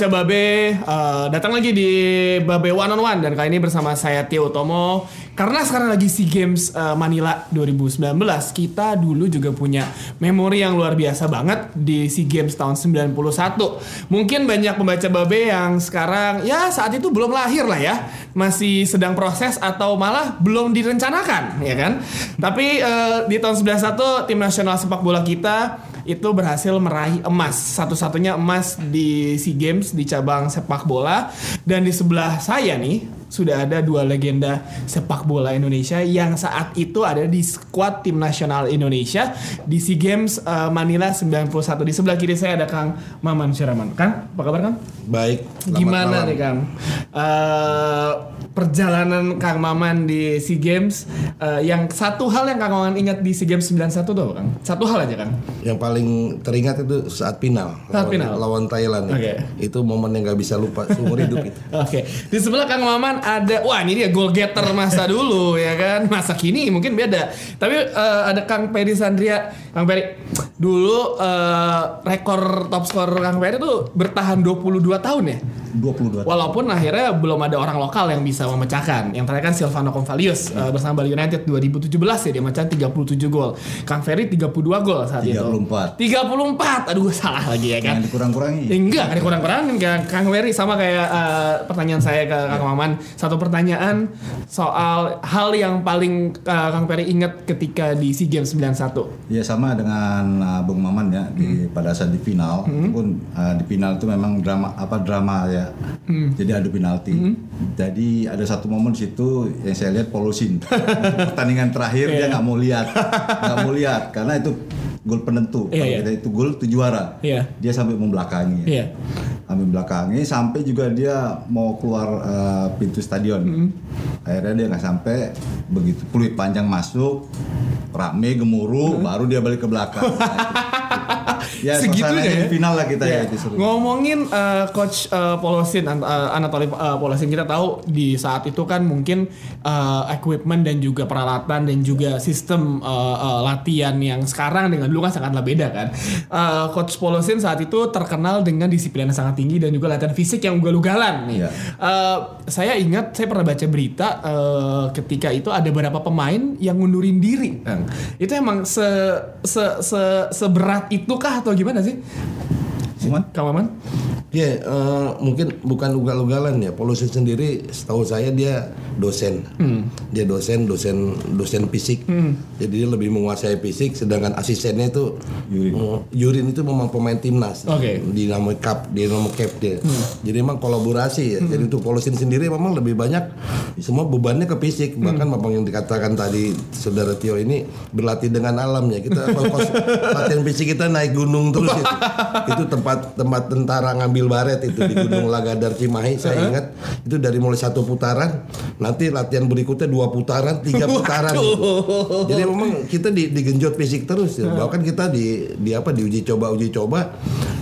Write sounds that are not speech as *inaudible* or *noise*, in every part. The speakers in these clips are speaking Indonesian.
Pembaca Babe, Eh, datang lagi di Babe One on One dan kali ini bersama saya Tio Utomo. Karena sekarang lagi SEA Games eh, Manila 2019, kita dulu juga punya memori yang luar biasa banget di SEA Games tahun 91. Mungkin banyak pembaca Babe yang sekarang ya saat itu belum lahir lah ya, masih sedang proses atau malah belum direncanakan, ya kan? Tapi eh, di tahun 91 tim nasional sepak bola kita itu berhasil meraih emas. Satu-satunya emas di SEA Games di cabang sepak bola. Dan di sebelah saya nih sudah ada dua legenda sepak bola Indonesia yang saat itu ada di skuad tim nasional Indonesia di SEA Games eh, Manila 91 di sebelah kiri saya ada Kang Maman Syaraman Kang apa kabar Kang? Baik. gimana malam. nih Kang? Eh, perjalanan Kang Maman di SEA Games eh, yang satu hal yang Kang Maman ingat di SEA Games 91 tuh Kang satu hal aja Kang Yang paling teringat itu saat final. Saat lawan, final. lawan Thailand. Oke. Itu momen yang gak bisa lupa seumur hidup *laughs* itu. Oke, di sebelah Kang Maman ada, wah ini dia goal getter masa dulu *laughs* ya kan, masa kini mungkin beda. Tapi eh, ada Kang Peri Sandria, Kang Peri, dulu eh, rekor top skor Kang Peri tuh bertahan 22 tahun ya. 22 Walaupun akhirnya belum ada orang lokal yang bisa memecahkan. Yang terakhir kan Silvano Convalius eh, bersama Bali United 2017 ya dia mecahkan 37 gol. Kang Ferry 32 gol saat itu. 34. 34. Aduh salah lagi ya kan. Jangan dikurang-kurangi. Ya, enggak, ada kurang-kurangin Kang, Kang Wery sama kayak eh, pertanyaan saya ke Kang Maman. Satu pertanyaan soal hal yang paling eh, Kang Peri ingat ketika di SEA Games 91. Ya sama dengan uh, Bung Maman ya di pada saat di final itu pun uh, di final itu memang drama apa drama ya. Jadi adu penalti. Jadi ada satu momen di situ yang saya lihat polusin. *laughs* Pertandingan terakhir dia nggak mau lihat, nggak mau lihat karena itu gol penentu. Iya, Kalau iya. kita itu gol itu juara. Iya. Dia sampai membelakangi. Iya. Sampai belakangi sampai juga dia mau keluar uh, pintu stadion. Akhirnya dia nggak sampai begitu peluit panjang masuk rame gemuruh baru dia balik ke belakang. *laughs* ya *laughs* Segitunya ya? final lah kita ya itu seru. Ngomongin eh, coach eh, Polosin eh, Anatoly eh, Polosin kita tahu di saat itu kan mungkin eh, equipment dan juga peralatan dan juga sistem eh, eh, latihan yang sekarang dengan dulu kan sangatlah beda kan. Eh, coach Polosin saat itu terkenal dengan disiplin yang sangat tinggi dan juga latihan fisik yang ugal-ugalan nih. Iya. Eh, saya ingat saya pernah baca berita eh, ketika itu ada beberapa pemain yang ngundurin diri. Kang. Itu emang se, se, se seberat itukah atau gimana sih? Cuman Kang Maman? Ya, eh, mungkin bukan ugal-ugalan ya. Polusi sendiri, setahu saya dia dosen. Hmm. Dia dosen, dosen, dosen fisik. Jadi dia lebih menguasai fisik. Sedangkan asistennya itu Yurin. eh, Yurin itu memang pemain timnas. Oke. Hmm. Di nama cup, di nama cap dia. Jadi memang kolaborasi ya. Jadi untuk Polusin sendiri memang lebih banyak semua bebannya ke fisik. Hmm. Bahkan memang yang dikatakan tadi saudara Tio ini berlatih dengan alamnya. Kita kos- *laughs* latihan fisik kita naik gunung terus itu. itu tempat tempat tentara ngambil baret itu di Gunung Lagadar Cimahi saya ingat. Itu dari mulai satu putaran nanti latihan berikutnya dua putaran tiga putaran. Gitu. jadi memang kita di, digenjot fisik terus ya. bahkan kita di di apa diuji coba uji coba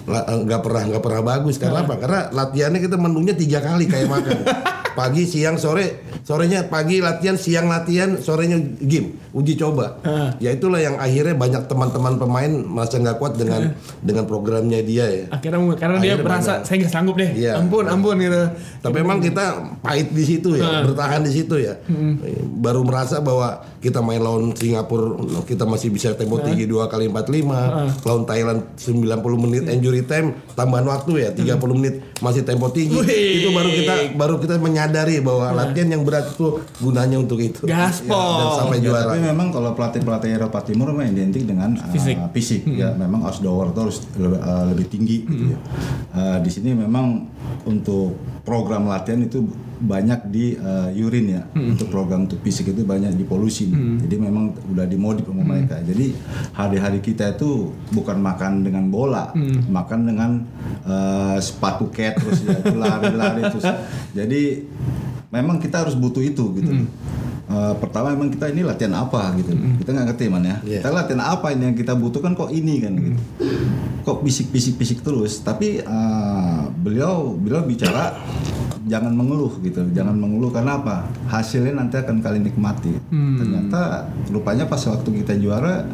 la- nggak pernah nggak pernah bagus. Karena apa? Karena latihannya kita menunya tiga kali kayak makan. *laughs* Pagi siang sore. Sorenya pagi latihan siang latihan sorenya game uji coba. Ya itulah yang akhirnya banyak teman-teman pemain merasa nggak kuat dengan dengan programnya dia ya. Akhirnya karena dia Akhirnya saya nggak sanggup deh. Iya. Ampun, ampun gitu. tapi memang kita pahit di situ ya, bertahan di situ ya. Baru merasa bahwa kita main lawan Singapura kita masih bisa tempo tinggi dua kali 45, lawan Thailand 90 menit injury time, tambahan waktu ya 30 menit masih tempo tinggi. Wih. Itu baru kita baru kita menyadari bahwa latihan yang berat itu gunanya untuk itu. Gaspol. Dan sampai Ya, juara. tapi memang kalau pelatih-pelatih Eropa Timur memang identik dengan uh, Fisik. fisik ya memang outdoor itu harus lebih, uh, lebih tinggi gitu ya. Uh, di sini memang untuk program latihan itu banyak di eh, urin ya. Untuk program untuk fisik itu banyak di polusi jadi memang udah dimodif sama mereka. Jadi hari-hari kita itu bukan makan dengan bola makan dengan eh, sepatu cat terus ya itu lari-lari terus. *laughs* Jadi memang kita harus butuh itu gitu Eh, pertama memang kita ini latihan apa gitu. Kita nggak ngerti man ya. Iya. kita latihan apa ini yang kita butuhkan kok ini kan gitu. Kok bisik-bisik-bisik terus. Tapi eh, beliau beliau bicara jangan mengeluh gitu. Jangan mengeluh. Karena apa? Hasilnya nanti akan kalian nikmati. Ternyata rupanya pas waktu kita juara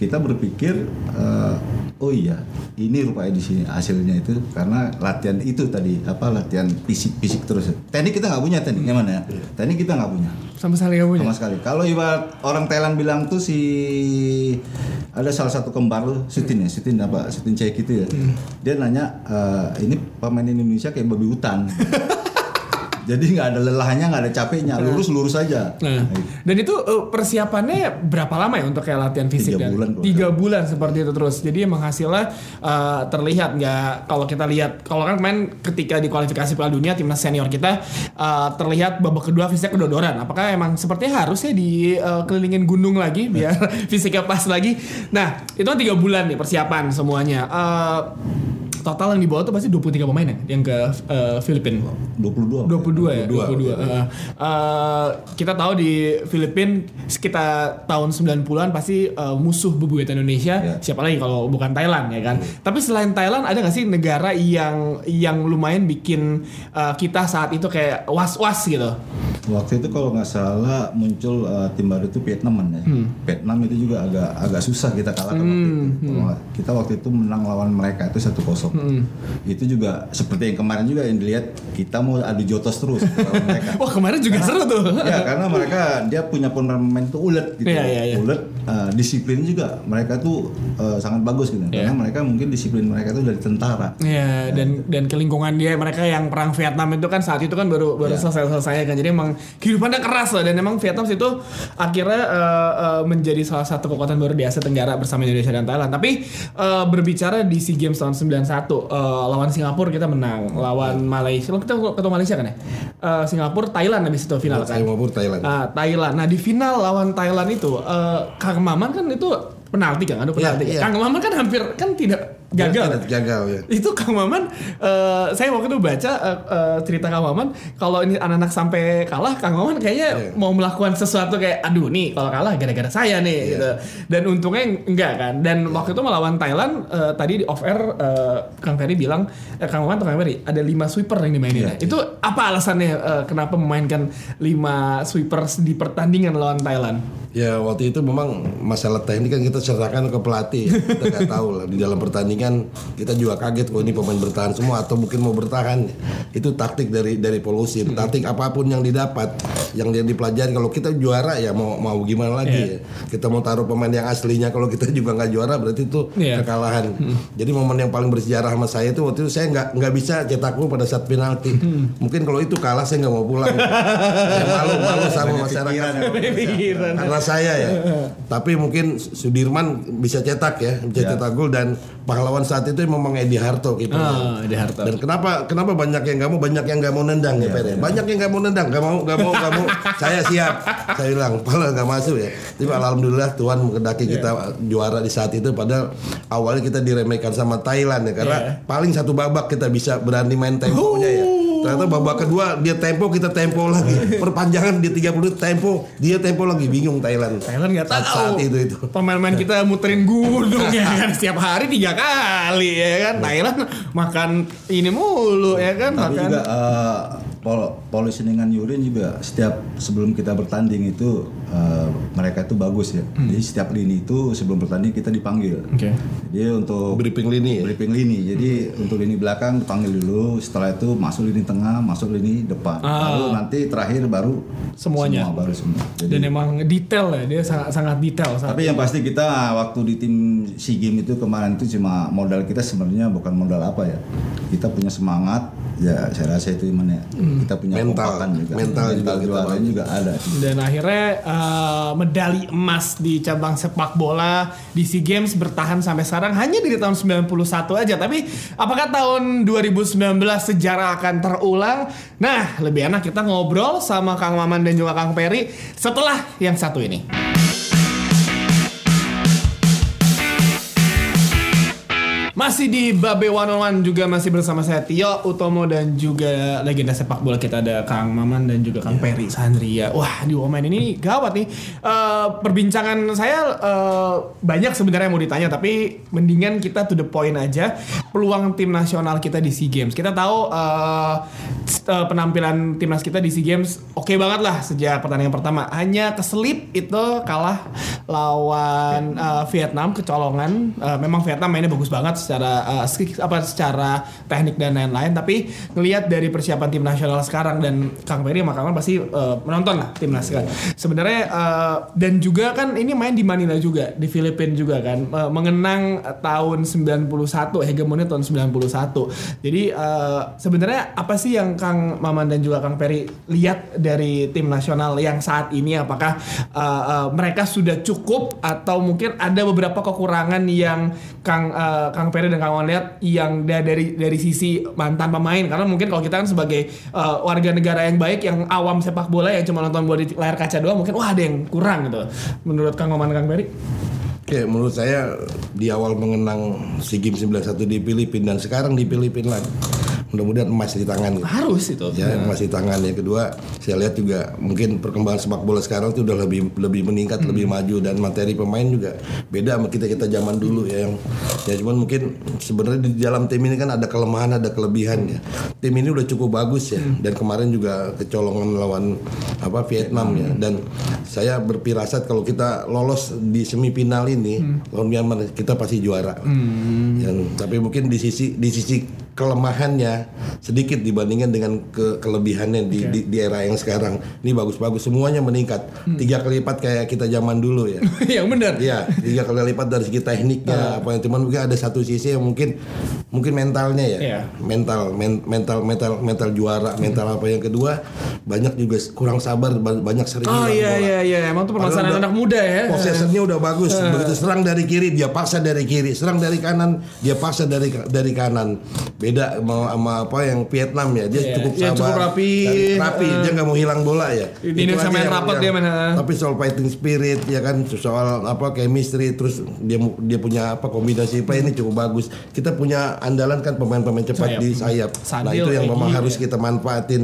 kita berpikir eh, oh iya ini rupanya di sini hasilnya itu karena latihan itu tadi apa latihan fisik-fisik terus teknik kita nggak punya teknik gimana ya teknik kita nggak punya Sama sekali nggak punya. sama sekali. Kalau ibarat orang Thailand bilang tuh si ada salah satu kembar tuh, Sutin ya, Sutin apa, Sutin Cek itu ya. Dia nanya "Eh, ini pemain Indonesia kayak babi hutan. *laughs* Jadi nggak ada lelahnya, nggak ada capeknya, lurus lurus aja. Nah, dan itu eh, persiapannya berapa lama ya untuk kayak latihan fisik? Tiga dan- bulan, Tiga bulan seperti itu terus. Jadi emang hasilnya eh, terlihat nggak? Kalau kita lihat, kalau kan main ketika di kualifikasi Piala Dunia timnas senior kita eh, terlihat babak kedua fisiknya kedodoran. Apakah emang sepertinya harusnya di kelilingin gunung lagi biar *laughs* fisiknya pas lagi? Nah, itu kan tiga bulan nih persiapan semuanya. Eh, total yang dibawa tuh pasti 23 pemain ya yang ke eh, Filipina. 22. 22 ya, 22. 22, Heeh. Eh, kita tahu di Filipina sekitar tahun 90-an pasti eh, musuh bebuyutan Indonesia. Ya. Siapa lagi kalau bukan Thailand ya kan? Tapi selain Thailand ada nggak sih negara yang yang lumayan bikin eh, kita saat itu kayak was-was gitu? Waktu itu kalau nggak salah muncul uh, tim baru itu Vietnam ya. Vietnam itu juga agak agak susah kita kalahkan waktu itu. Kalau Kita waktu itu menang lawan mereka itu 1-0. Itu juga seperti yang kemarin juga yang dilihat kita mau adu jotos terus *laughs* mereka. Wah kemarin juga seru tuh. *laughs* ya karena mereka dia punya pemain tuh ulet gitu Iya, iya, iya. ulet uh, disiplin juga mereka tuh uh, sangat bagus gitu Iya. karena mereka mungkin disiplin mereka tuh dari tentara Iya dan dan ke lingkungan dia mereka yang perang Vietnam itu kan saat itu kan baru baru Iya. selesai selesai kan jadi emang kehidupannya keras lah dan emang Vietnam situ akhirnya eh, eh, menjadi salah satu kekuatan baru di Asia Tenggara bersama Indonesia dan Thailand tapi eh, berbicara di SEA Games tahun 91 eh, lawan Singapura kita menang lawan Malaysia lo kita ketemu Malaysia kan ya Eh, Singapura Thailand habis itu final kan Singapura Thailand. Ah, Thailand. Nah di final lawan Thailand itu, eh, Kang Maman kan itu penalti kan, ada penalti. Iya, iya. Kang Maman kan hampir kan tidak gagal. Tidak gagal ya. Itu Kang Maman, eh, saya waktu itu baca eh, eh, cerita Kang Maman, kalau ini anak-anak sampai kalah, Kang Maman kayaknya Iya. mau melakukan sesuatu kayak, aduh nih kalau kalah gara-gara saya nih, Iya. gitu. Dan untungnya enggak kan. Dan waktu itu melawan Thailand, eh, tadi di off air eh, Kang Ferry bilang, eh, Kang Maman atau Kang Ferry, ada lima sweeper yang dimainin. Iya, Itu apa alasannya eh, kenapa memainkan lima sweepers di pertandingan lawan Thailand? Ya waktu itu memang masalah teknik kan kita serahkan ke pelatih. ya. Kita nggak *laughs* tahu lah di dalam pertandingan kita juga kaget kok ini pemain bertahan semua atau mungkin mau bertahan. Itu taktik dari dari polusi. Taktik apa pun yang didapat, yang dia dipelajari. Kalau kita juara ya mau mau gimana lagi ya. Kita mau taruh pemain yang aslinya. Kalau kita juga nggak juara berarti itu Iya. kekalahan. Jadi momen yang paling bersejarah sama saya itu waktu itu saya nggak nggak bisa cetak gol pada saat penalti. Mungkin kalau itu kalah saya nggak mau pulang. *laughs* saya malu malu sama masyarakat. karena saya ya. Tapi mungkin Sudirman bisa cetak ya, bisa Ya. cetak gol dan pahlawan saat itu memang Edi Harto kipernya. Ah, di Harto. Dan kenapa kenapa banyak yang nggak mau banyak yang nggak mau nendang ya, Per ya? Banyak yang nggak mau nendang, nggak mau nggak mau nggak mau. *laughs* saya siap. Saya bilang, padahal nggak masuk ya. Tapi alhamdulillah Tuhan menghendaki kita juara di saat itu. Padahal awalnya kita diremehkan sama Thailand ya, karena paling satu babak kita bisa berani main temponya ya. Ternyata babak kedua dia tempo kita tempo lagi. Perpanjangan dia 30 menit tempo, dia tempo lagi bingung Thailand. Thailand nggak tahu. Saat, saat itu itu. Pemain-pemain kita muterin gunung *laughs* ya kan setiap hari tiga kali ya kan. Thailand makan ini mulu ya kan Tapi makan. juga eh, pol polisi dengan urin juga setiap sebelum kita bertanding itu eh, mereka itu bagus ya. Hmm. Jadi setiap lini itu sebelum bertanding kita dipanggil. Oke. Jadi untuk Briefing lini ya. briefing lini. Jadi untuk lini belakang dipanggil dulu, setelah itu masuk lini tengah, masuk lini depan. Ah. Baru nanti terakhir baru Semuanya. semua baru semua. Jadi Dan emang detail ya dia sangat sangat detail. sangat- tapi yang pasti kita waktu di tim SEA Games itu kemarin itu cuma modal kita sebenarnya bukan modal apa ya. Kita punya semangat, ya saya rasa itu iman ya. Kita punya Mental. juga Mental juga kita juaranya bangun. juga ada sih. Dan akhirnya eh, medali emas di cabang sepak bola di SEA Games bertahan sampai sekarang hanya dari tahun 91 aja. Tapi apakah tahun 2019 sejarah akan terulang? Nah, lebih enak kita ngobrol sama Kang Maman dan juga Kang Peri setelah yang satu ini. Masih di Babe One on One juga masih bersama saya Tio Utomo dan juga legenda sepak bola kita ada Kang Maman dan juga Kang Peri Sandria. Wah di Woman ini gawat nih. Eh, perbincangan saya eh, banyak sebenarnya mau ditanya tapi mendingan kita to the point aja. Peluang tim nasional kita di SEA Games. Kita tahu eh, penampilan timnas kita di SEA Games oke banget lah sejak pertandingan pertama. Hanya keselip itu kalah lawan eh, Vietnam kecolongan. Eh, memang Vietnam mainnya bagus banget secara eh, skill- apa secara teknik dan lain-lain. Tapi ngelihat dari persiapan tim nasional sekarang dan Kang Ferry sama Kang pasti eh, menonton lah timnas kan. Sebenarnya eh, dan juga kan ini main di Manila juga di Filipina juga kan Eh, mengenang tahun 91 hegemoni tahun 91. Jadi eh, sebenarnya apa sih yang Kang Maman dan juga Kang Ferry lihat dari tim nasional yang saat ini apakah eh, eh, mereka sudah cukup atau mungkin ada beberapa kekurangan yang Kang eh, Kang Ferry dan Kang Maman lihat yang da- dari dari sisi mantan pemain karena mungkin kalau kita kan sebagai eh, warga negara yang baik yang awam sepak bola yang cuma nonton bola di layar kaca doang mungkin wah ada yang kurang gitu. Menurut Kang Maman Kang Ferry? Oke, menurut saya di awal mengenang SEA Games 91 di Filipina dan sekarang di Filipina lagi. Mudah-mudahan emas di tangan. gitu. Harus itu. Ya, emas di tangan. Yang kedua, saya lihat juga mungkin perkembangan sepak bola sekarang itu udah lebih lebih meningkat, lebih maju dan materi pemain juga beda sama kita kita zaman dulu ya. Yang ya cuman mungkin sebenarnya di dalam tim ini kan ada kelemahan, ada kelebihan ya. Tim ini udah cukup bagus ya dan kemarin juga kecolongan lawan apa Vietnam ya dan saya berpirasat kalau kita lolos di semifinal ini lawan Myanmar kita pasti juara. Yang- tapi mungkin di sisi di sisi kelemahannya sedikit dibandingkan dengan ke kelebihannya di, di di era yang sekarang. Ini bagus-bagus semuanya meningkat. Tiga kali lipat kayak kita zaman dulu ya. *laughs* yang benar. Iya, tiga kali lipat dari segi tekniknya apa yang cuman mungkin ada satu sisi yang mungkin mungkin mentalnya ya. Iya. Mental men- mental mental mental juara, mental apa yang kedua banyak juga kurang sabar ba- banyak sering Oh iya iya iya emang tuh permasalahan anak muda ya. Possessionnya udah bagus. Begitu serang dari kiri dia paksa dari kiri, serang dari kanan dia paksa dari dari kanan. Beda sama, sama apa yang Vietnam ya, dia Iya, cukup iya, sabar. cukup rapi. Dan rapi, Eh. dia nggak mau hilang bola ya. Di Itu main yang- rapat yang- dia main, eh. Tapi soal fighting spirit ya kan soal apa chemistry terus dia dia punya apa kombinasi play ini cukup bagus. Kita punya andalan kan pemain-pemain cepat Sayap. di sayap. nah Sadil, itu yang memang harus ya. kita manfaatin.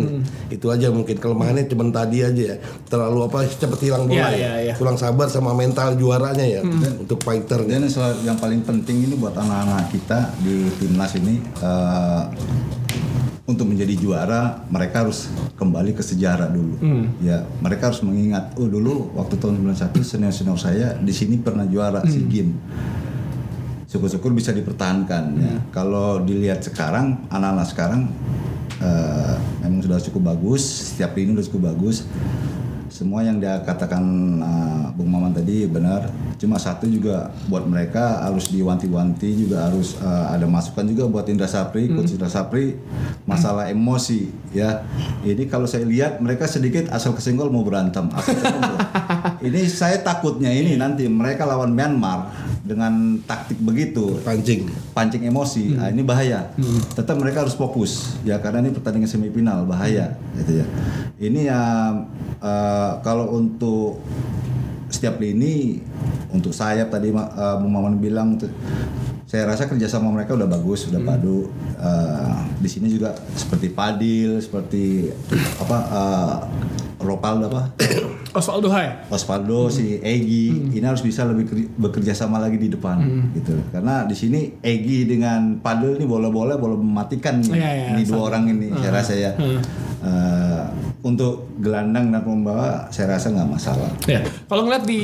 Itu aja mungkin kelemahannya cuma tadi aja ya. Terlalu apa cepet hilang bola Iya, ya. iya, iya. Kurang sabar sama mental juaranya ya untuk fighter. Dan yang paling penting ini buat anak-anak kita di timnas ini eh, untuk menjadi juara mereka harus kembali ke sejarah dulu. Ya, mereka harus mengingat, oh dulu waktu tahun 91 senior-senior saya di sini pernah juara SEA Games. Syukur-syukur bisa dipertahankan ya. Kalau dilihat sekarang anak-anak sekarang eh, memang sudah cukup bagus, setiap lini sudah cukup bagus. Semua yang dia katakan uh, Bung Maman tadi benar. Cuma satu juga buat mereka harus diwanti-wanti juga harus uh, ada masukan juga buat Indra Sapri, coach Indra Sapri masalah emosi ya. Ini kalau saya lihat mereka sedikit asal kesenggol mau berantem. Asal kesenggol. *laughs* ini saya takutnya ini nanti mereka lawan Myanmar dengan taktik begitu pancing. pancing emosi, nah, ini bahaya. Tetap mereka harus fokus, ya karena ini pertandingan semifinal bahaya, gitu ya. Ini ya eh, kalau untuk setiap lini, untuk sayap tadi uh, Bung Maman bilang, saya rasa kerjasama mereka udah bagus, udah padu. Eh, di sini juga seperti Padil, seperti apa eh, Ropal apa? Osvaldo Hai. Osvaldo, si Egi, ini harus bisa lebih bekerja sama lagi di depan, gitu. Karena di sini Egi dengan Padel ini bola-bola bola mematikan nih, Iya, iya, ini dua orang ini, saya rasa ya. Eh, untuk gelandang dan pembawa saya rasa nggak masalah. Ya, kalau ngeliat di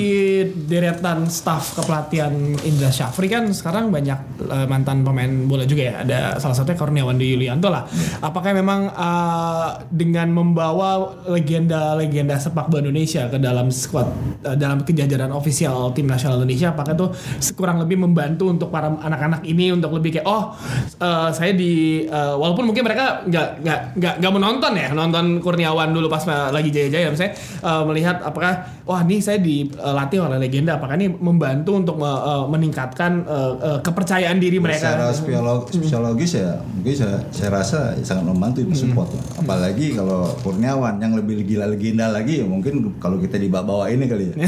deretan staff kepelatihan Indra Syafri kan sekarang banyak eh, mantan pemain bola juga ya. Ada salah satunya Kurniawan Di Yulianto lah. Apakah memang eh, dengan membawa legenda-legenda sepak bola Indonesia ke dalam squad eh, dalam kejajaran ofisial tim nasional Indonesia, apakah itu kurang lebih membantu untuk para anak-anak ini untuk lebih kayak oh eh, saya di eh, walaupun mungkin mereka nggak nggak nggak nggak menonton ya nonton Kurniawan dulu pas lagi jaya-jaya misalnya eh, melihat apakah wah ini saya dilatih oleh legenda apakah ini membantu untuk eh, meningkatkan eh, eh, kepercayaan diri mereka Secara psikolog- psikologis ya mungkin saya, saya rasa sangat membantu itu support. ya. Apalagi kalau Kurniawan yang lebih gila legenda lagi ya mungkin kalau kita dibawa ini kali ya. *laughs*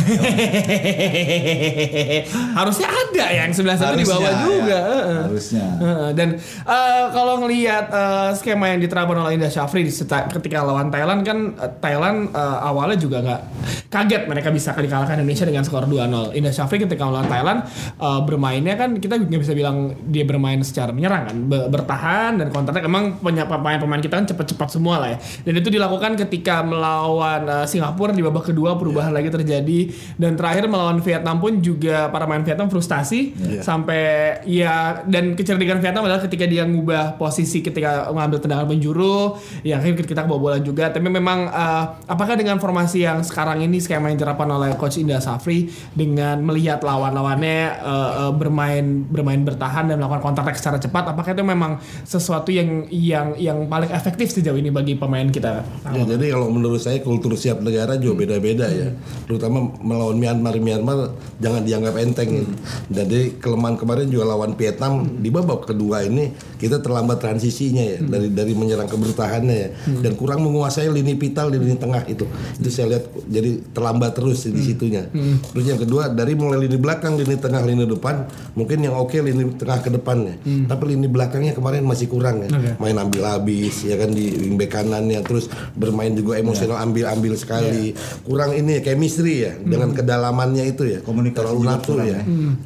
harusnya ada yang sebelah satu di bawah Harusnya, juga ya. Harusnya. Dan eh, kalau ngelihat eh, skema yang diterapkan oleh Indra Syafri ketika lawan Thailand kan eh, Thailand eh, awalnya juga nggak kaget mereka bisa dikalahkan Indonesia dengan skor 2-0. Indra Syafri ketika lawan Thailand eh, bermainnya kan kita nggak bisa bilang dia bermain secara menyerang kan, Be- bertahan dan attack. Emang pemain-pemain kita kan cepat-cepat semua lah ya. Dan itu dilakukan ketika melawan eh, Singapura di babak kedua perubahan lagi terjadi. Dan terakhir melawan Vietnam pun juga para pemain Vietnam frustasi sampai ya dan kecerdikan Vietnam adalah ketika dia ngubah posisi ketika mengambil tendangan penjuru ya akhirnya kita kebobolan juga. Tapi memang eh, apakah dengan formasi yang sekarang ini skema yang diterapkan oleh coach Indra Safri dengan melihat lawan-lawannya eh, eh, bermain bermain bertahan dan melakukan counter attack secara cepat apakah itu memang sesuatu yang yang yang paling efektif sejauh ini bagi pemain kita? Ya, jadi kalau menurut saya kultur siap negara juga beda-beda ya. Terutama melawan Myanmar, Myanmar jangan dianggap enteng. Jadi kelemahan kemarin juga lawan Vietnam. Di babak kedua ini kita terlambat transisinya ya. Dari dari menyerang ke bertahannya ya dan kurang menguasai lini vital di lini tengah itu. Itu saya lihat jadi terlambat terus di situnya. Terus yang kedua dari mulai lini belakang, lini tengah, lini depan mungkin yang oke lini tengah ke depannya. Tapi lini belakangnya kemarin masih kurang ya. Oke. Main ambil habis ya kan di wingback kanannya. Terus bermain juga emosional ambil-ambil sekali kurang ini ya chemistry ya dengan kedalamannya itu ya. Komunikasi terlalu nafsu kurang ya.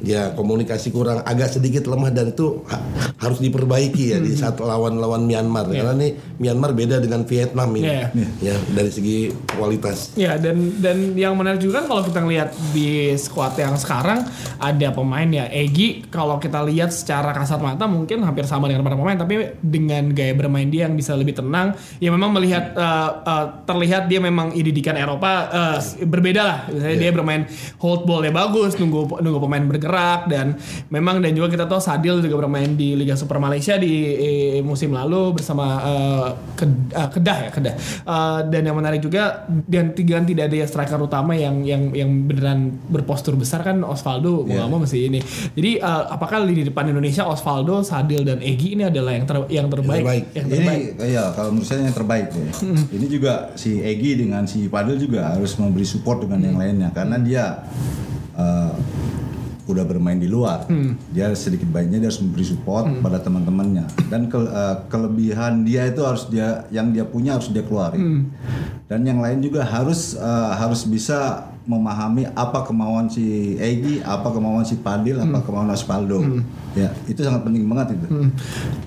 Ya komunikasi kurang agak sedikit lemah dan itu ha- harus diperbaiki ya di saat lawan-lawan Myanmar. Karena nih Myanmar beda dengan Vietnam ini. Iya. ya dari segi kualitas. Ya dan dan yang menarik juga kan kalau kita ngelihat di squad yang sekarang ada pemain ya. Egi kalau kita lihat secara kasat mata mungkin hampir sama dengan para pemain tapi dengan gaya bermain dia yang bisa lebih tenang ya memang melihat eh, eh, terlihat dia memang didikan Eropa eh, berbeda lah. Misalnya dia bermain hold ballnya bagus nunggu nunggu pemain bergerak dan memang dan juga kita tahu Sadil juga bermain di Liga Super Malaysia di eh, musim lalu bersama eh, Ked- eh, Kedah ya Kedah. Eh, dan yang menarik juga dan tiga tidak ada striker utama yang yang yang beneran berpostur besar kan Osvaldo. Nggak mau masih ini. Jadi eh, apakah lini depan Indonesia Osvaldo Sadil dan Egi ini adalah yang ter- yang terbaik? Terbaik. yang Ini terbaik ya kalau menurut saya yang terbaik ya. Ini juga si Egi dengan si Padel juga harus memberi support dengan yang lainnya karena dia eh, udah bermain di luar. Dia sedikit baiknya dia harus memberi support pada teman-temannya. Dan ke- eh, kelebihan dia itu harus dia yang dia punya harus dia keluarin. Dan yang lain juga harus eh, harus bisa memahami apa kemauan si Egi, apa kemauan si Padil, apa kemauan Osvaldo. Ya, itu sangat penting banget itu.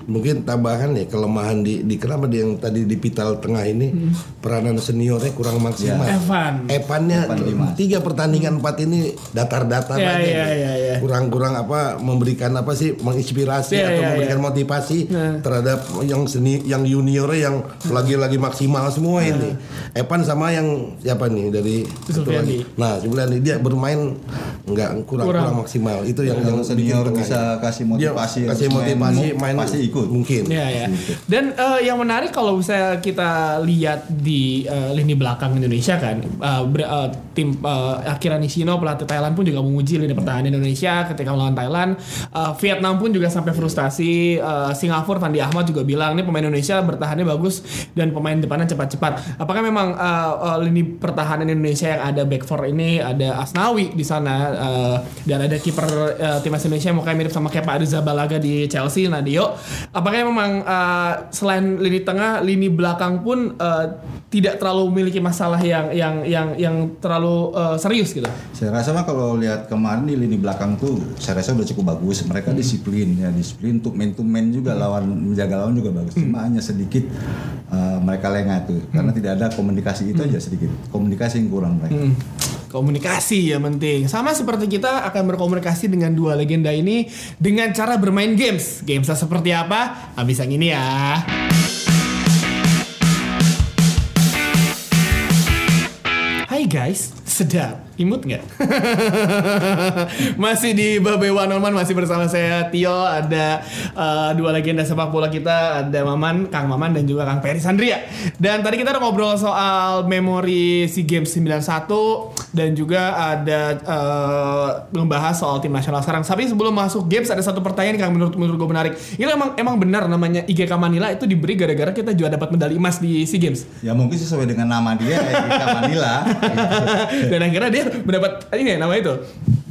mungkin tambahan ya kelemahan di, di kenapa dia yang tadi di vital tengah ini peranan seniornya kurang maksimal Evan Evannya Evan tiga pertandingan empat ini datar-datar Ya, aja ya, ya, ya. kurang-kurang apa memberikan apa sih menginspirasi Ya, atau ya, memberikan ya. motivasi Nah. terhadap yang seni yang juniornya yang lagi-lagi maksimal semua Nah. ini Evan sama yang siapa nih dari satu lagi. Nah Zulfiandi dia bermain nggak kurang, Kurang. kurang maksimal itu yang yang senior bisa kasih motivasi, kasih harus main, motivasi main, pasti ikut. mungkin Ya ya. Dan eh, yang menarik kalau misalnya kita lihat di eh, lini belakang Indonesia kan, eh, ber- eh, tim eh, Akira Nishino pelatih Thailand pun juga menguji lini pertahanan Indonesia ketika melawan Thailand. Eh, Vietnam pun juga sampai frustasi. Eh, Singapura Fandi Ahmad juga bilang ini pemain Indonesia bertahannya bagus dan pemain depannya cepat-cepat. Apakah memang eh, eh, lini pertahanan Indonesia yang ada back four ini ada Asnawi di sana Eh, dan ada kiper eh, timnas Indonesia yang mukanya mirip sama kayak Pak Riza Balaga di Chelsea, Nadio. Apakah memang eh, selain lini tengah, lini belakang pun eh, tidak terlalu memiliki masalah yang yang yang yang terlalu eh, serius gitu? Saya rasa mah kalau lihat kemarin di lini belakang tuh saya rasa udah cukup bagus. Mereka disiplin ya, disiplin untuk main to man juga lawan menjaga lawan juga bagus. Cuma hanya sedikit uh, mereka lengah tuh karena tidak ada komunikasi itu aja sedikit. Komunikasi yang kurang mereka. Komunikasi ya penting. Sama seperti kita akan berkomunikasi dengan dua legenda ini dengan cara bermain games. Gamesnya seperti apa? Habis yang ini ya. Hai guys, sedap. Imut nggak? *laughs* masih di Babe One on One, masih bersama saya Tio. Ada eh, dua legenda sepak bola kita, ada Maman, Kang Maman dan juga Kang Peri Sandria. Dan tadi kita udah ngobrol soal memori SEA Games 91 dan juga ada eh, membahas soal tim nasional sekarang. Tapi sebelum masuk games ada satu pertanyaan yang menurut menurut gue menarik. Ini emang emang benar namanya IGK Manila itu diberi gara-gara kita juga dapat medali emas di SEA Games. Ya mungkin sesuai dengan nama dia Erika Manila. *laughs* dan akhirnya dia *laughs* mendapat ini ya, nama itu.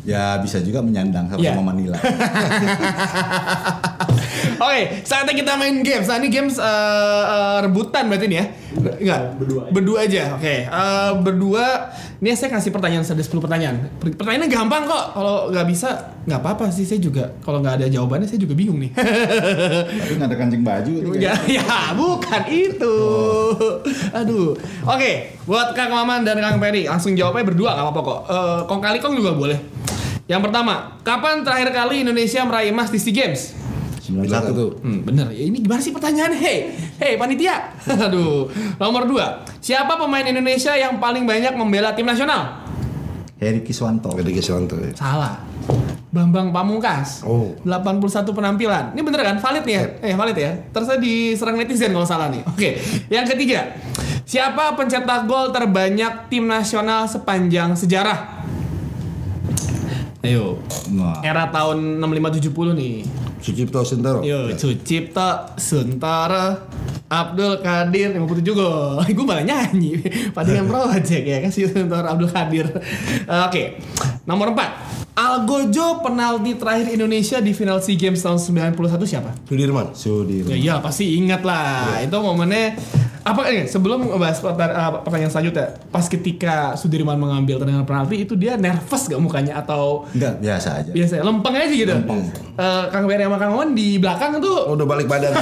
ya bisa juga menyandang sama Iya. sama Manila. *laughs* Oke, saatnya kita main games. Nah, ini games eh, eh, rebutan berarti nih ya? Enggak, berdua. Berdua aja. Oke, Eh, berdua. Ini saya kasih pertanyaan ada 10 pertanyaan. Per- Pertanyaannya gampang kok. Kalau nggak bisa, nggak apa-apa sih. Saya juga kalau nggak ada jawabannya saya juga bingung nih. *laughs* Tapi nggak ada kancing baju. ini ya, kayak- ya, bukan itu. Aduh. Oke, buat Kang Maman dan Kang Peri langsung jawabnya berdua nggak apa-apa kok. Eh, kong kali kong juga boleh. Yang pertama, kapan terakhir kali Indonesia meraih emas di SEA Games? 91 tuh. Hmm, bener. Ya, ini gimana sih pertanyaan? Hei, hei panitia. *laughs* Aduh. Nomor dua. Siapa pemain Indonesia yang paling banyak membela tim nasional? Heri Kiswanto. Gede Kiswanto ya. Salah. Bambang Pamungkas. Oh. 81 penampilan. Ini bener kan? Valid nih ya? Eh, valid ya. Terus diserang netizen kalau salah nih. Oke. Yang ketiga. Siapa pencetak gol terbanyak tim nasional sepanjang sejarah? Ayo. Era tahun 65-70 nih. Sucipto Sentaro. Yo, Sucipto, Suntara, Abdul Kadir 57 gol. *laughs* Gue malah nyanyi. Padahal *laughs* project ya kasih Suntara Abdul Kadir. Eh, Oke. Nomor 4. Algojo penalti terakhir Indonesia di final SEA Games tahun 91 siapa? Sudirman. Sudirman. Ya iya pasti ingat lah. Itu momennya apa ini sebelum ngebahas perta- eh, pertanyaan selanjutnya pas ketika Sudirman mengambil tendangan penalti itu dia nervous gak mukanya atau Enggak, biasa aja. biasa lempeng aja gitu. Eh, Kang Beri sama Kang Wawan di belakang tuh Oh, udah balik badan.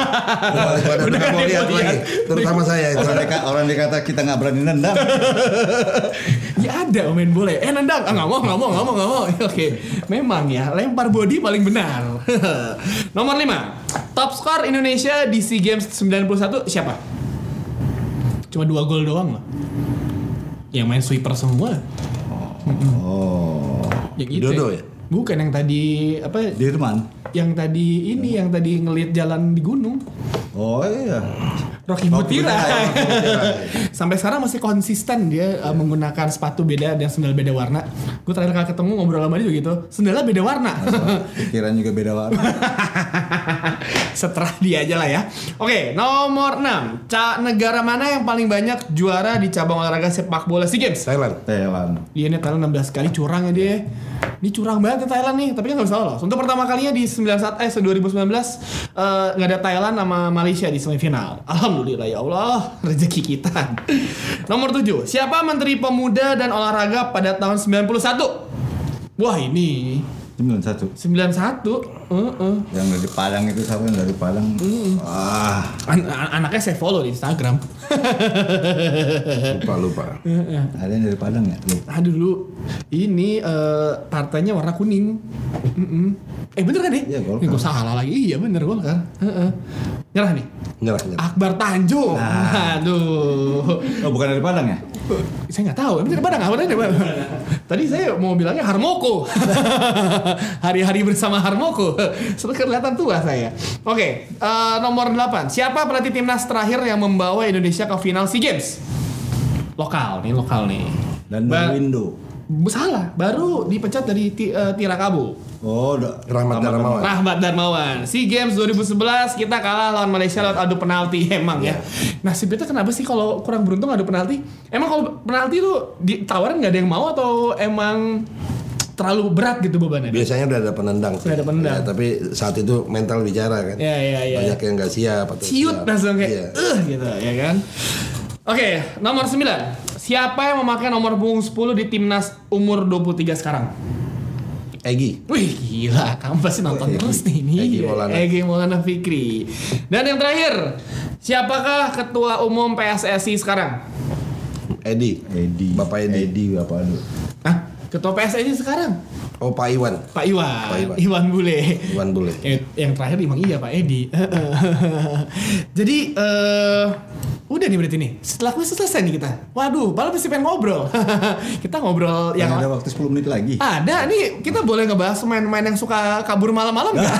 *laughs* udah balik badan. Udah mau lihat lagi. Terutama saya itu. Orang, dika, orang dikata kita nggak berani nendang. *laughs* ya ada main bola. Eh nendang, ah nggak mau, nggak mau, nggak mau, nggak mau. *laughs* Oke, memang ya lempar body paling benar. Nomor 5 Top skor Indonesia di SEA Games 91 siapa? Cuma dua gol doang loh. Yang main sweeper semua. Oh. Yang itu. Dodo ya? Bukan yang tadi apa? Dirman. Yang tadi ini yang tadi ngelihat jalan di gunung. Oh iya. Rocky Mutira. Ya, Mutira. *laughs* Sampai sekarang masih konsisten dia uh, menggunakan sepatu beda dan sendal beda warna. Gue terakhir kali ketemu ngobrol sama dia juga gitu. Sendalnya beda warna. Pikiran juga beda warna. *laughs* Setelah dia aja lah ya. Oke, nomor 6. Ca negara mana yang paling banyak juara di cabang olahraga sepak bola SEA Games? Thailand. Thailand. Iya nih Thailand 16 kali curang ya dia. Ini curang banget ya Thailand nih, tapi kan nggak bisa lolos. Untuk pertama kalinya di 91 eh 2019 eh, nggak ada Thailand sama Malaysia di semifinal. Alhamdulillah ya Allah, *laughs* rezeki kita. Nomor 7. Siapa Menteri Pemuda dan Olahraga pada tahun 91? Wah, ini 91. 91. Heeh. Yang dari Padang itu siapa yang dari Padang? Wah. An- an- anaknya saya follow di Instagram. Lupa lupa. Ada yang dari Padang ya? Lupa. Aduh dulu ini eh, partainya warna kuning. Mm-mm. Eh bener kan nih? Iya, Golkar. Gue salah lagi. Iya bener Golkar. Heeh. Nyerah nih. Nyerah nyerah. Akbar Tanjung. Aduh. Oh bukan dari Padang ya? *laughs* Saya nggak tahu. Emang dari Padang? Apa dari Padang? *laughs* Tadi saya mau bilangnya Harmoko. *laughs* Hari-hari bersama Harmoko. Setelah kelihatan tua saya. Oke, eh, nomor 8. Siapa pelatih timnas terakhir yang membawa Indonesia ke final SEA Games? Lokal nih, lokal nih. Dan Ba- Windo. Salah, baru dipecat dari ti, eh, Tirakabo. Oh. Rahmat Darmawan. Rahmat Darmawan. SEA Games 2011 kita kalah lawan Malaysia lewat adu penalti *laughs* emang ya. Nasib kita kenapa sih kalau kurang beruntung adu penalti? Emang kalau penalti tuh ditawarin nggak ada yang mau atau emang terlalu berat gitu bebannya. Biasanya udah ada penendang. sih. Udah ada penendang. Ya, tapi saat itu mental bicara kan. Ya ya ya. Banyak yang nggak siap atau Ciut siap. langsung kayak Iya. eh gitu ya kan. Oke, nomor 9. Siapa yang memakai nomor punggung 10 di timnas umur 23 sekarang? Egi. Wih gila, kamu pasti nonton Egy. terus nih ini. Egy Maulana. Egy Maulana Fikri. Dan yang terakhir, siapakah ketua umum PSSI sekarang? Edi. Edi. Bapak Edi. Edi Bapak Edi. Hah? Ketua PSSI sekarang? Oh Pak Iwan. Pak Iwan. Pak Iwan. Iwan Bule. Iwan boleh. Eh, yang terakhir emang iya Pak Edi. *laughs* Jadi eh udah nih berarti nih. Setelah kuis selesai nih kita. Waduh, padahal masih pengen ngobrol. *laughs* kita ngobrol Yang yang ada waktu 10 menit lagi. ada nih kita boleh ngebahas main-main yang suka kabur malam-malam nggak? *laughs*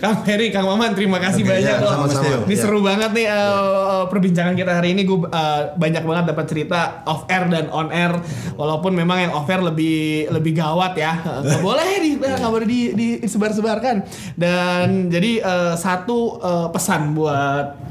Kang Ferry, Kang Maman, terima kasih Oke, banyak ya, loh. sama-sama. Ini Ya. seru banget nih eh, perbincangan kita hari ini. Gue eh, banyak banget dapat cerita off air dan on air. Walaupun memang yang off air lebih lebih gawat ya. Eh, Nggak *laughs* boleh di nggak boleh di, di disebar-sebarkan. Dan jadi eh, satu eh, pesan buat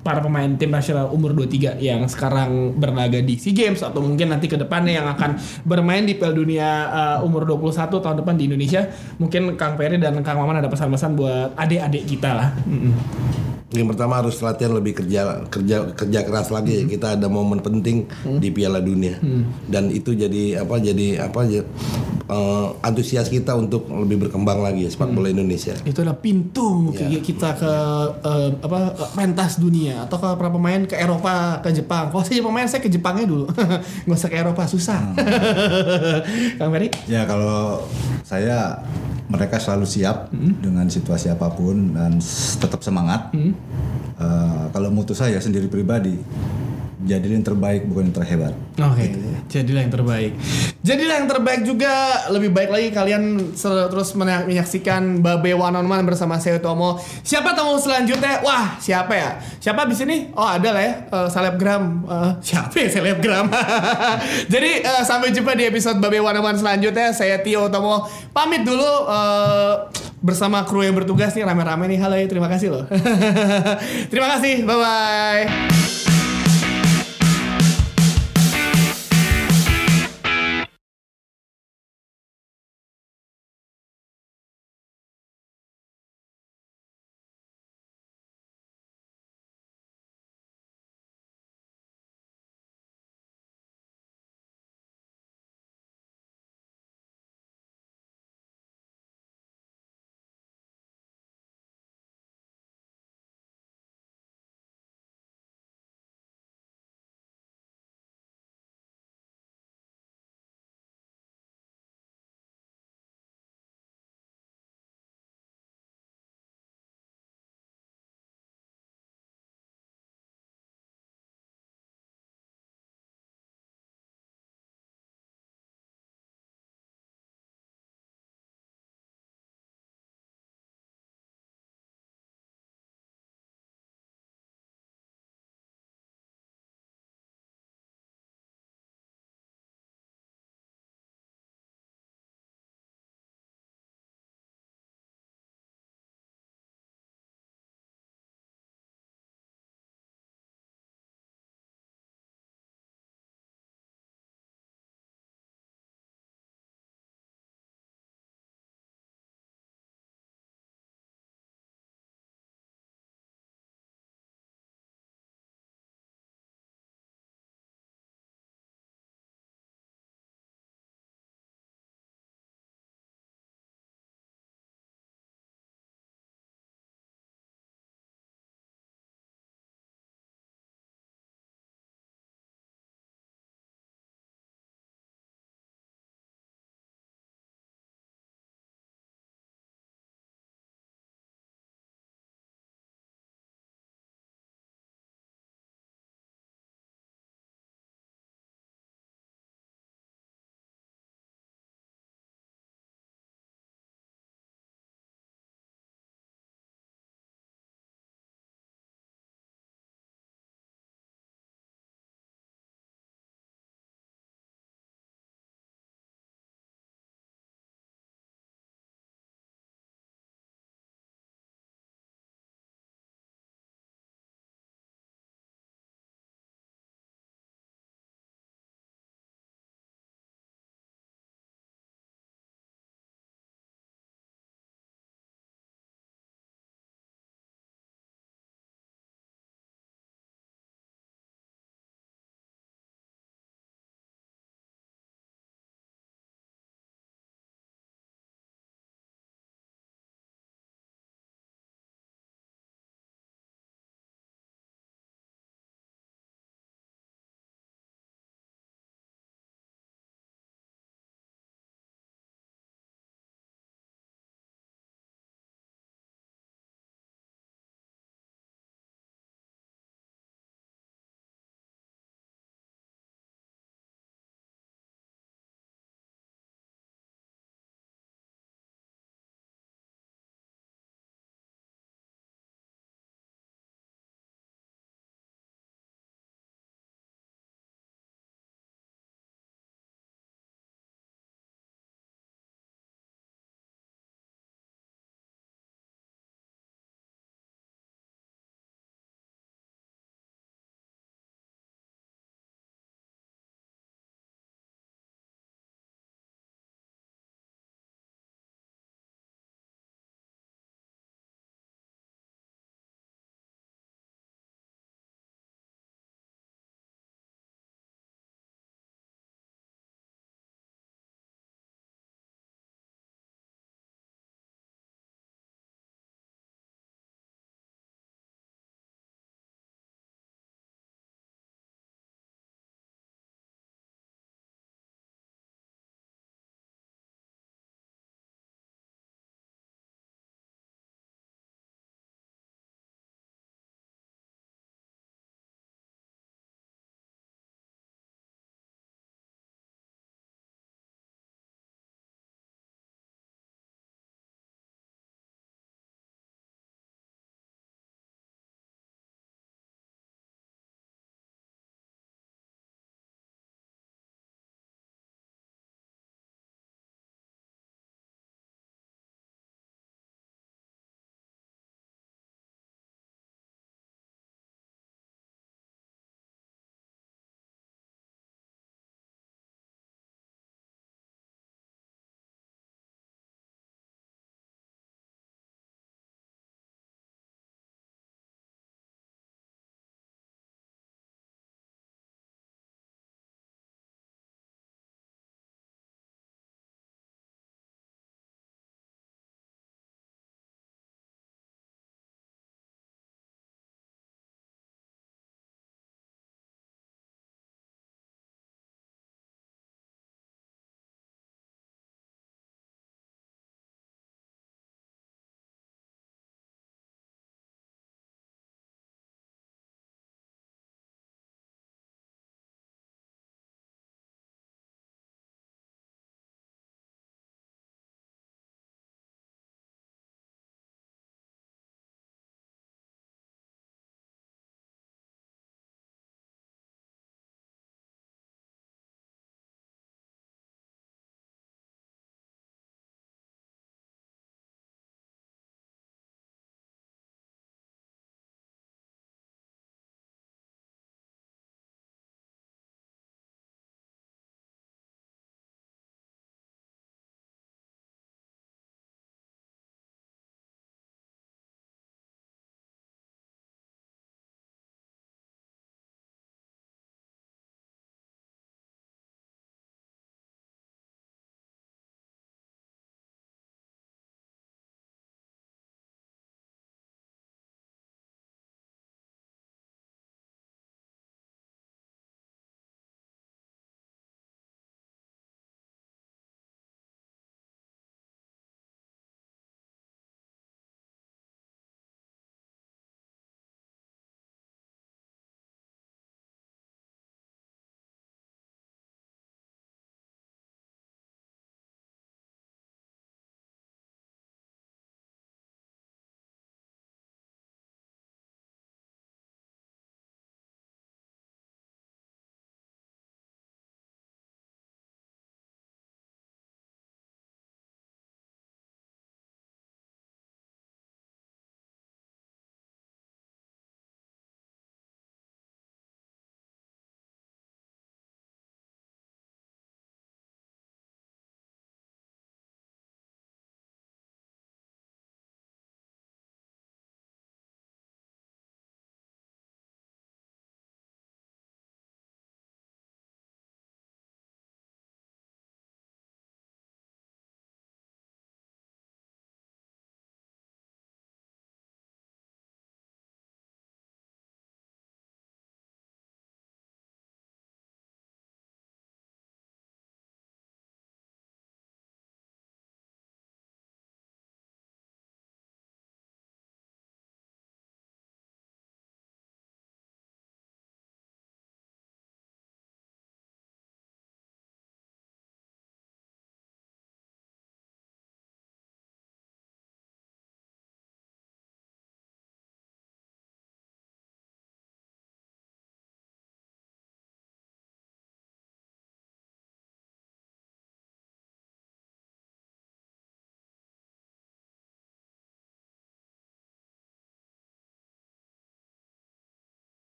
para pemain tim nasional umur 23 yang sekarang berlaga di SEA Games atau mungkin nanti ke depannya yang akan bermain di Piala Dunia uh, umur 21 tahun depan di Indonesia. Mungkin Kang Ferry dan Kang Maman ada pesan-pesan buat adik-adik kita lah. Yang pertama harus latihan lebih kerja kerja kerja keras lagi. Hmm. Kita ada momen penting di Piala Dunia dan itu jadi apa jadi apa ya, eh, antusias kita untuk lebih berkembang lagi ya, sepak bola Indonesia. Itu adalah pintu ke- kita ke eh, apa pentas dunia atau ke para pemain ke Eropa, ke Jepang. Kalau saya pemain saya ke Jepangnya dulu. *laughs* Nggak usah ke Eropa susah. *laughs* Kang Ferry? Ya kalau saya mereka selalu siap dengan situasi apa pun dan tetap semangat. Eh, kalau mutu saya sendiri pribadi, jadilah yang terbaik bukan yang terhebat. Oke, jadilah yang terbaik. Jadilah yang terbaik juga. Lebih baik lagi kalian terus menya- menyaksikan Babe One on One bersama saya Tomo. Siapa tamu selanjutnya? Wah, siapa ya? Siapa di sini? Oh, ada lah ya, eh, selebgram. Eh, siapa ya selebgram? *laughs* Jadi eh, sampai jumpa di episode Babe One on One selanjutnya. Saya Tio Tomo pamit dulu eh, bersama kru yang bertugas nih rame-rame nih. Halo, ya, terima kasih loh. *laughs* terima kasih. Bye bye.